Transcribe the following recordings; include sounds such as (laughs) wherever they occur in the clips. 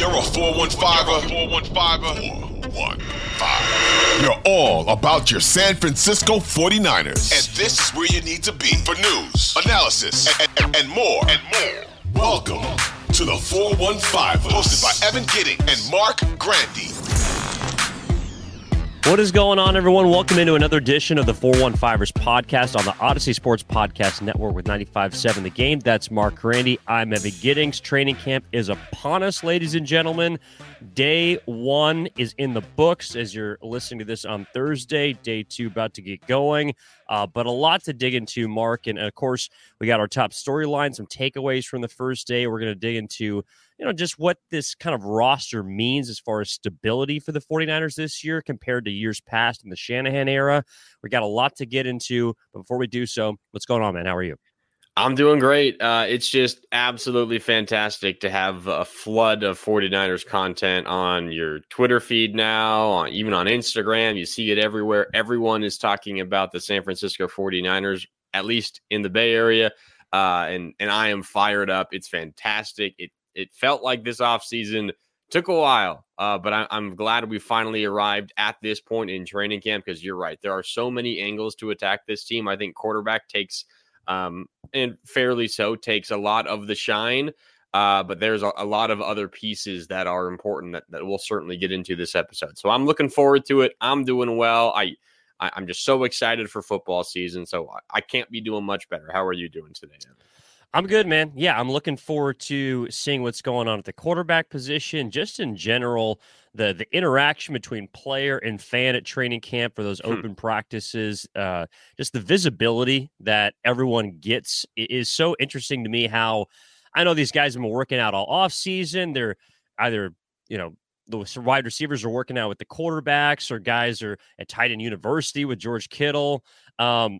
You're a 415er. 415er. 415. You're all about your San Francisco 49ers. And this is where you need to be for news, analysis, and, and, and more. And more. Welcome to the 415, hosted by Evan Gidding and Marc Grandi. What is going on, everyone? Welcome into another edition of the 415ers podcast on the Audacy Sports Podcast Network with 95.7 The Game. That's Marc Grandi. I'm Evan Giddings. Training camp is upon us, ladies and gentlemen. Day one is in the books as you're listening to this on Thursday. Day two about to get going. Uh, but a lot to dig into, Marc. And of course, we got our top storyline, some takeaways from the first day. We're going to dig into you know, just what this kind of roster means as far as stability for the 49ers this year compared to years past in the Shanahan era. We got a lot to get into. But before we do so, what's going on, man? How are you? I'm doing great. Uh, it's just absolutely fantastic to have a flood of 49ers content on your Twitter feed now, on, even on Instagram. You see it everywhere. Everyone is talking about the San Francisco 49ers, at least in the Bay Area. Uh, and and I am fired up. It's fantastic. It it felt like this offseason took a while, uh, but I, am glad we finally arrived at this point in training camp because you're right. There are so many angles to attack this team. I think quarterback takes, um, and fairly so, takes a lot of the shine. Uh, but there's a, a, lot of other pieces that are important that, that we'll certainly get into this episode. So I'm looking forward to it. I'm doing well. I, I am just so excited for football season. So I, I, can't be doing much better. How are you doing today? I'm good, man. Yeah, I'm looking forward to seeing what's going on at the quarterback position, just in general, the the interaction between player and fan at training camp for those hmm. open practices, uh, just the visibility that everyone gets is so interesting to me. How I know these guys have been working out all off season. They're either you know the wide receivers are working out with the quarterbacks, or guys are at Tight End University with George Kittle. Um,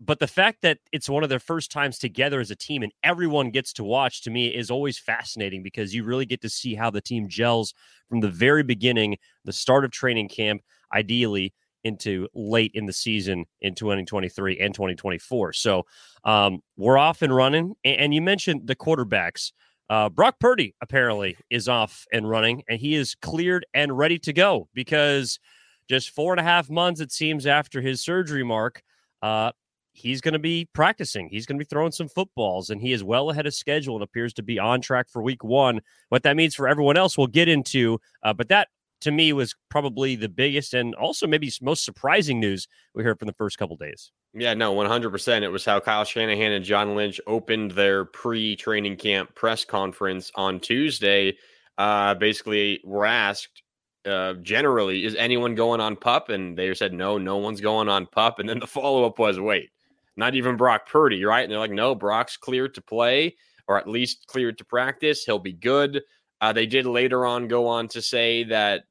but the fact that it's one of their first times together as a team and everyone gets to watch to me is always fascinating because you really get to see how the team gels from the very beginning, the start of training camp, ideally into late in the season in 2023 and 2024. So um, we're off and running. And you mentioned the quarterbacks. Uh, Brock Purdy apparently is off and running, and he is cleared and ready to go because just four and a half months, it seems, after his surgery mark, uh, he's going to be practicing. He's going to be throwing some footballs, and he is well ahead of schedule and appears to be on track for week one. What that means for everyone else, we'll get into. Uh, but that, to me, was probably the biggest and also maybe most surprising news we heard from the first couple days. Yeah, no, 100%. It was how Kyle Shanahan and John Lynch opened their pre training camp press conference on Tuesday. Uh, basically, were asked, uh, generally, is anyone going on pup? And they said, no, no one's going on pup. And then the follow up was, wait, not even Brock Purdy, right? And they're like, no, Brock's cleared to play or at least cleared to practice. He'll be good. Uh, they did later on go on to say that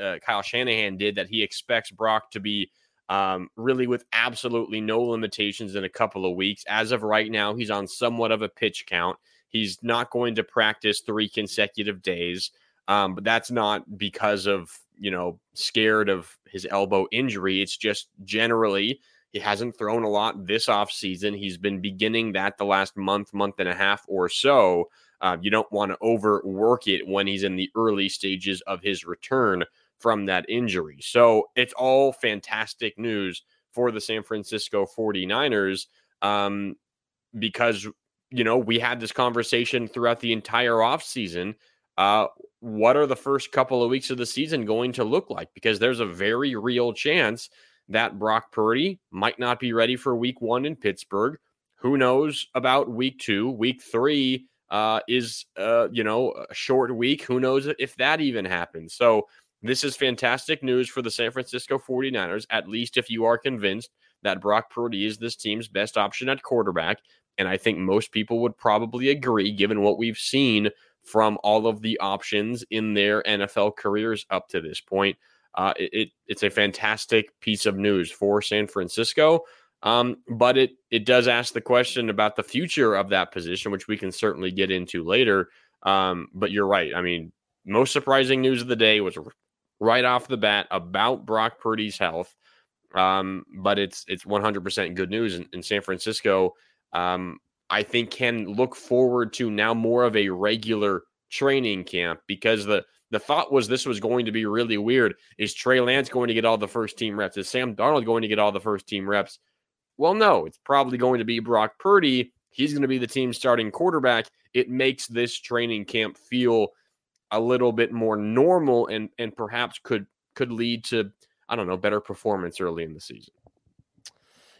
uh, Kyle Shanahan did that he expects Brock to be um, really with absolutely no limitations in a couple of weeks. As of right now, he's on somewhat of a pitch count. He's not going to practice three consecutive days, um, but that's not because of, you know, scared of his elbow injury. It's just generally he hasn't thrown a lot this offseason. He's been beginning that the last month, month and a half or so. Uh, you don't want to overwork it when he's in the early stages of his return from that injury. So it's all fantastic news for the San Francisco 49ers um, because, you know, we had this conversation throughout the entire offseason. Uh, what are the first couple of weeks of the season going to look like? Because there's a very real chance that Brock Purdy might not be ready for week one in Pittsburgh. Who knows about week two? Week three uh, is, uh, you know, a short week. Who knows if that even happens? So, this is fantastic news for the San Francisco 49ers, at least if you are convinced that Brock Purdy is this team's best option at quarterback. And I think most people would probably agree, given what we've seen from all of the options in their NFL careers up to this point. Uh, it, it's a fantastic piece of news for San Francisco. Um, but it it does ask the question about the future of that position, which we can certainly get into later. Um, but you're right. I mean, most surprising news of the day was right off the bat about Brock Purdy's health. Um, but it's it's 100% good news in, in San Francisco. Um, I think can look forward to now more of a regular training camp because the the thought was this was going to be really weird. Is Trey Lance going to get all the first team reps? Is Sam Darnold going to get all the first team reps? Well, no, it's probably going to be Brock Purdy. He's going to be the team starting quarterback. It makes this training camp feel a little bit more normal and and perhaps could could lead to I don't know better performance early in the season.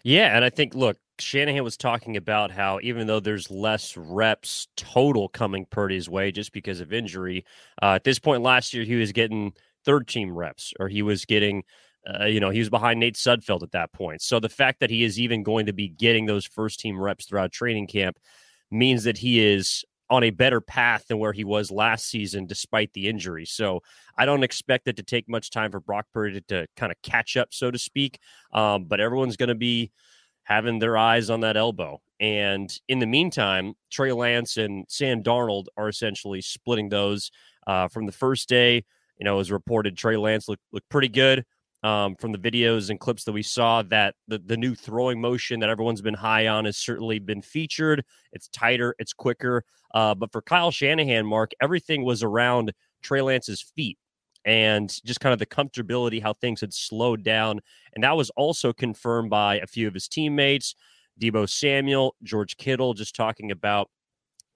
Yeah, and I think look, Shanahan was talking about how even though there's less reps total coming Purdy's way just because of injury, uh, at this point last year he was getting third team reps or he was getting uh, you know, he was behind Nate Sudfeld at that point. So the fact that he is even going to be getting those first team reps throughout training camp means that he is on a better path than where he was last season, despite the injury. So I don't expect it to take much time for Brock Purdy to, to kind of catch up, so to speak. Um, but everyone's going to be having their eyes on that elbow. And in the meantime, Trey Lance and Sam Darnold are essentially splitting those uh, from the first day. You know, as reported, Trey Lance looked looked pretty good um, from the videos and clips that we saw that the, the new throwing motion that everyone's been high on has certainly been featured. It's tighter, it's quicker. Uh, but for Kyle Shanahan, Marc, everything was around Trey Lance's feet and just kind of the comfortability, how things had slowed down. And that was also confirmed by a few of his teammates, Deebo Samuel, George Kittle, just talking about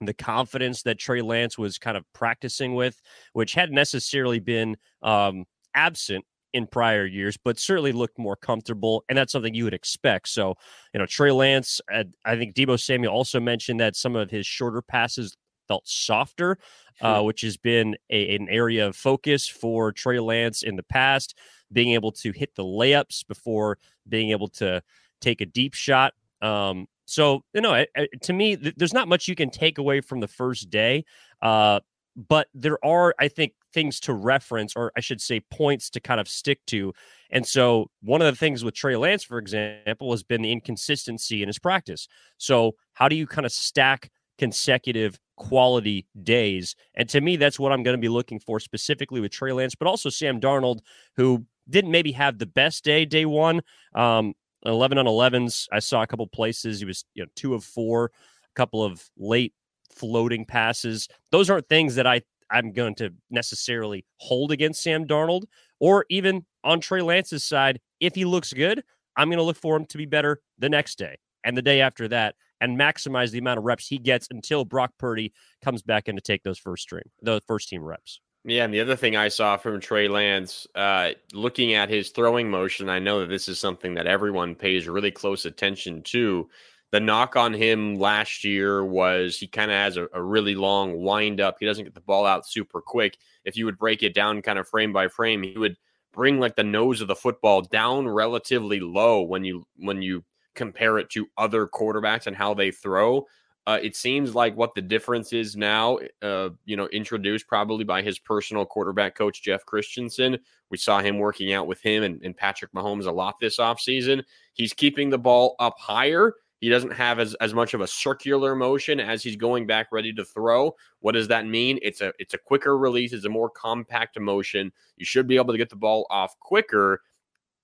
the confidence that Trey Lance was kind of practicing with, which hadn't necessarily been um, absent in prior years, but certainly looked more comfortable. And that's something you would expect. So, you know, Trey Lance, I think Deebo Samuel also mentioned that some of his shorter passes felt softer, uh, which has been a, an area of focus for Trey Lance in the past, being able to hit the layups before being able to take a deep shot. Um, so, you know, to me, th- there's not much you can take away from the first day. Uh, but there are, I think, things to reference, or I should say, points to kind of stick to. And so, one of the things with Trey Lance, for example, has been the inconsistency in his practice. So, how do you kind of stack consecutive quality days? And to me, that's what I'm going to be looking for specifically with Trey Lance, but also Sam Darnold, who didn't maybe have the best day day one. Um, 11 on 11s. I saw a couple places. He was you know two of four, a couple of late floating passes. Those aren't things that I I'm going to necessarily hold against Sam Darnold or even on Trey Lance's side. If he looks good, I'm going to look for him to be better the next day and the day after that and maximize the amount of reps he gets until Brock Purdy comes back in to take those first stream, the first team reps. Yeah, and the other thing I saw from Trey Lance, uh, looking at his throwing motion, I know that this is something that everyone pays really close attention to the knock on him last year was he kind of has a, a, really long wind up. He doesn't get the ball out super quick. If you would break it down kind of frame by frame, he would bring like the nose of the football down relatively low when you when you compare it to other quarterbacks and how they throw. Uh, it seems like what the difference is now, uh, you know, introduced probably by his personal quarterback coach, Jeff Christensen. We saw him working out with him and, and Patrick Mahomes a lot this offseason. He's keeping the ball up higher he doesn't have as, as much of a circular motion as he's going back ready to throw. What does that mean? It's a it's a quicker release, it's a more compact motion. You should be able to get the ball off quicker.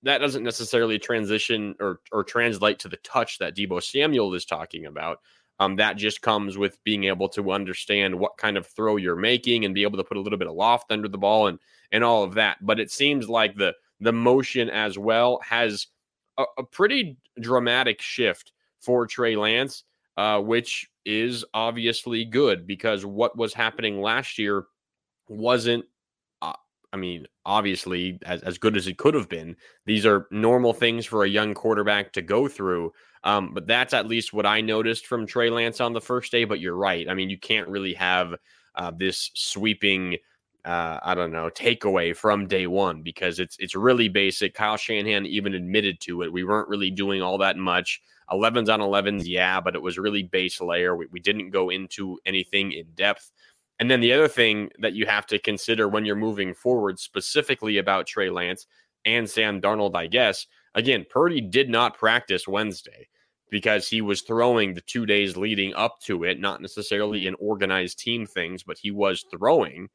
That doesn't necessarily transition or or translate to the touch that Deebo Samuel is talking about. Um, that just comes with being able to understand what kind of throw you're making and be able to put a little bit of loft under the ball and and all of that. But it seems like the the motion as well has a, a pretty dramatic shift for Trey Lance, uh, which is obviously good because what was happening last year wasn't, uh, I mean, obviously as, as good as it could have been. These are normal things for a young quarterback to go through. Um, but that's at least what I noticed from Trey Lance on the first day. But you're right. I mean, you can't really have uh, this sweeping uh, I don't know, takeaway from day one because it's it's really basic. Kyle Shanahan even admitted to it. We weren't really doing all that much. 11s on 11s, yeah, but it was really base layer. We, we didn't go into anything in depth. And then the other thing that you have to consider when you're moving forward, specifically about Trey Lance and Sam Darnold, I guess, again, Purdy did not practice Wednesday because he was throwing the two days leading up to it, not necessarily in organized team things, but he was throwing.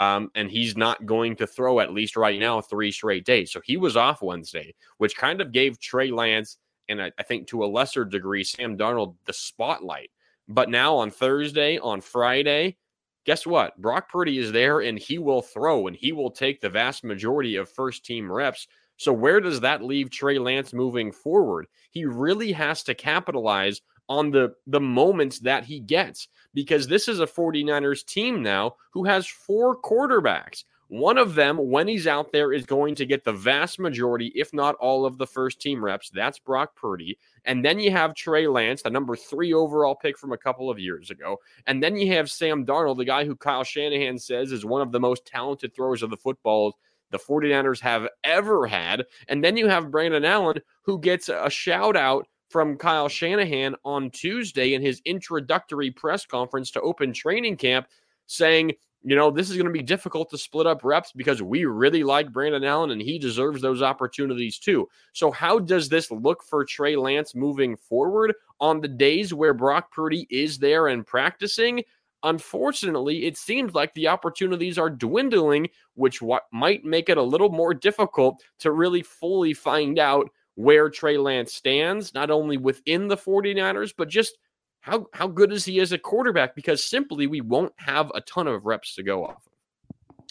Um, and he's not going to throw at least right now three straight days. So he was off Wednesday, which kind of gave Trey Lance and I, I think to a lesser degree Sam Darnold the spotlight. But now on Thursday, on Friday, guess what? Brock Purdy is there and he will throw and he will take the vast majority of first team reps. So, where does that leave Trey Lance moving forward? He really has to capitalize on the, the moments that he gets because this is a 49ers team now who has four quarterbacks. One of them, when he's out there, is going to get the vast majority, if not all, of the first team reps. That's Brock Purdy. And then you have Trey Lance, the number three overall pick from a couple of years ago. And then you have Sam Darnold, the guy who Kyle Shanahan says is one of the most talented throwers of the football the 49ers have ever had. And then you have Brandon Allen, who gets a shout out from Kyle Shanahan on Tuesday in his introductory press conference to open training camp, saying, you know, this is going to be difficult to split up reps because we really like Brandon Allen and he deserves those opportunities too. So, how does this look for Trey Lance moving forward on the days where Brock Purdy is there and practicing? Unfortunately, it seems like the opportunities are dwindling, which w- might make it a little more difficult to really fully find out where Trey Lance stands, not only within the 49ers, but just how how good is he as a quarterback? Because simply we won't have a ton of reps to go off of.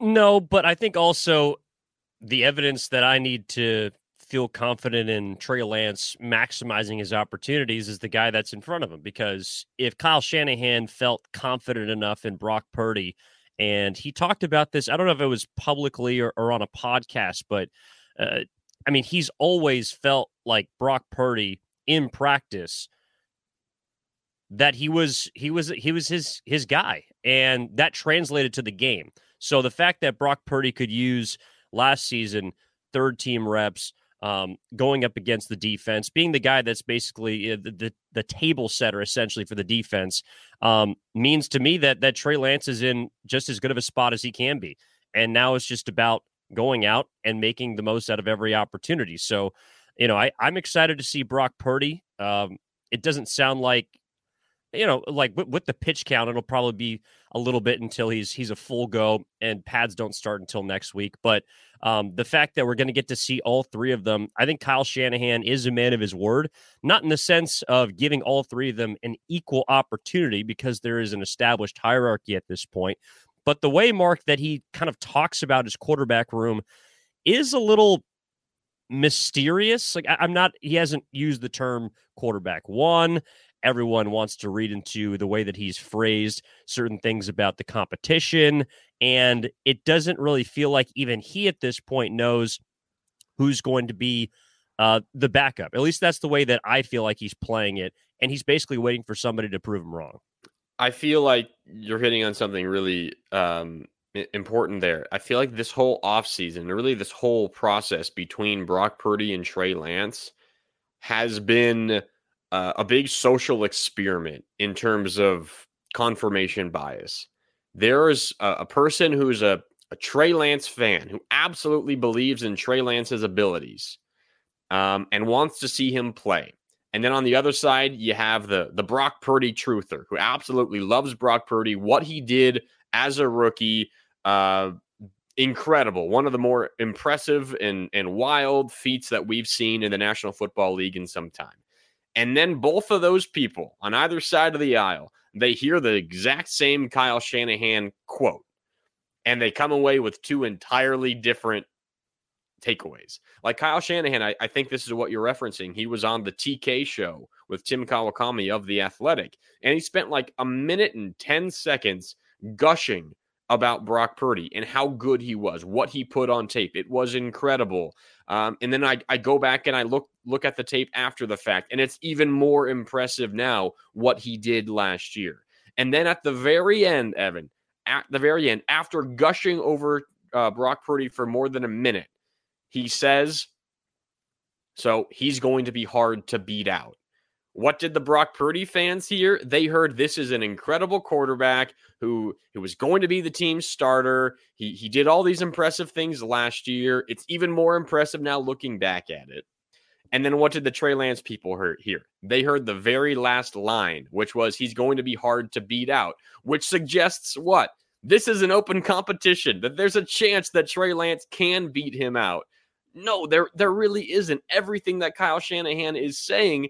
No, but I think also the evidence that I need to feel confident in Trey Lance maximizing his opportunities is the guy that's in front of him. Because if Kyle Shanahan felt confident enough in Brock Purdy, and he talked about this, I don't know if it was publicly or, or on a podcast, but uh, I mean, he's always felt like Brock Purdy in practice that he was he was he was his his guy and that translated to the game. So the fact that Brock Purdy could use last season third team reps um, going up against the defense, being the guy that's basically uh, the, the, the table setter essentially for the defense, um, means to me that that Trey Lance is in just as good of a spot as he can be. And now it's just about going out and making the most out of every opportunity. So, you know, I, I'm excited to see Brock Purdy. Um, it doesn't sound like you know, like with, with, the pitch count, it'll probably be a little bit until he's he's a full go, and pads don't start until next week. But um, the fact that we're going to get to see all three of them, I think Kyle Shanahan is a man of his word, not in the sense of giving all three of them an equal opportunity because there is an established hierarchy at this point. But the way Marc that he kind of talks about his quarterback room is a little mysterious. Like I, am not, he hasn't used the term quarterback one everyone wants to read into the way that he's phrased certain things about the competition. And it doesn't really feel like even he at this point knows who's going to be uh, the backup. At least that's the way that I feel like he's playing it. And he's basically waiting for somebody to prove him wrong. I feel like you're hitting on something really um, important there. I feel like this whole offseason, really this whole process between Brock Purdy and Trey Lance has been uh, a big social experiment in terms of confirmation bias. There is a, a person who's a, a, Trey Lance fan who absolutely believes in Trey Lance's abilities um, and wants to see him play. And then on the other side, you have the the Brock Purdy truther who absolutely loves Brock Purdy, what he did as a rookie. Uh, incredible. One of the more impressive and, and wild feats that we've seen in the National Football League in some time. And then both of those people on either side of the aisle, they hear the exact same Kyle Shanahan quote, and they come away with two entirely different takeaways. Like Kyle Shanahan, I, I, think this is what you're referencing. He was on the TK show with Tim Kawakami of The Athletic, and he spent like a minute and 10 seconds gushing about Brock Purdy and how good he was, what he put on tape. It was incredible. Um, and then I, I go back and I look look at the tape after the fact, and it's even more impressive now what he did last year. And then at the very end, Evan, at the very end, after gushing over uh, Brock Purdy for more than a minute, he says, "So he's going to be hard to beat out." What did the Brock Purdy fans hear? They heard this is an incredible quarterback who, who was going to be the team's starter. He, he did all these impressive things last year. It's even more impressive now looking back at it. And then what did the Trey Lance people hear? They heard the very last line, which was he's going to be hard to beat out, which suggests what? This is an open competition, that there's a chance that Trey Lance can beat him out. No, there there really isn't. Everything that Kyle Shanahan is saying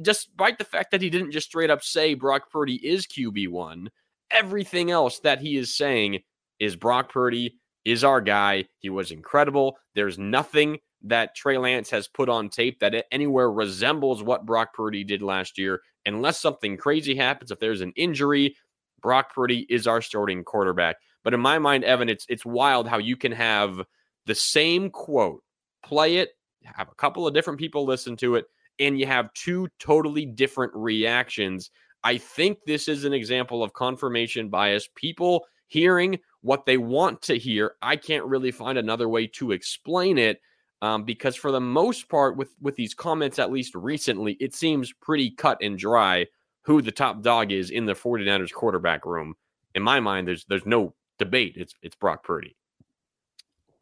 despite the fact that he didn't just straight up say Brock Purdy is QB1, everything else that he is saying is Brock Purdy is our guy. He was incredible. There's nothing that Trey Lance has put on tape that anywhere resembles what Brock Purdy did last year. Unless something crazy happens, if there's an injury, Brock Purdy is our starting quarterback. But in my mind, Evan, it's it's wild how you can have the same quote, play it, have a couple of different people listen to it, and you have two totally different reactions. I think this is an example of confirmation bias. People hearing what they want to hear. I can't really find another way to explain it um, because for the most part, with with these comments, at least recently, it seems pretty cut and dry who the top dog is in the 49ers quarterback room. In my mind, there's there's no debate. It's it's Brock Purdy.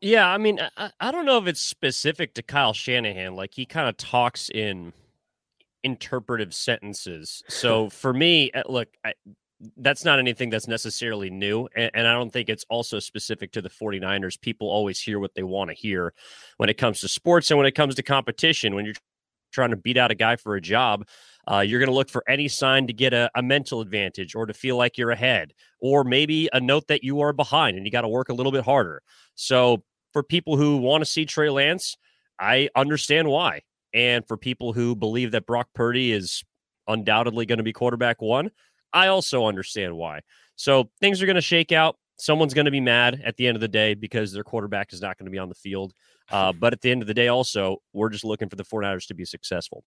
Yeah, I mean, I, I don't know if it's specific to Kyle Shanahan. Like he kind of talks in interpretive sentences. So (laughs) for me, uh, look, I, that's not anything that's necessarily new. And, and, I don't think it's also specific to the 49ers. People always hear what they want to hear when it comes to sports and when it comes to competition. When you're trying to beat out a guy for a job, uh, you're going to look for any sign to get a, a, mental advantage or to feel like you're ahead, or maybe a note that you are behind and you got to work a little bit harder. So, for people who want to see Trey Lance, I understand why. And for people who believe that Brock Purdy is undoubtedly going to be quarterback one, I also understand why. So things are going to shake out. Someone's going to be mad at the end of the day because their quarterback is not going to be on the field. Uh, but at the end of the day, also, we're just looking for the 49ers to be successful.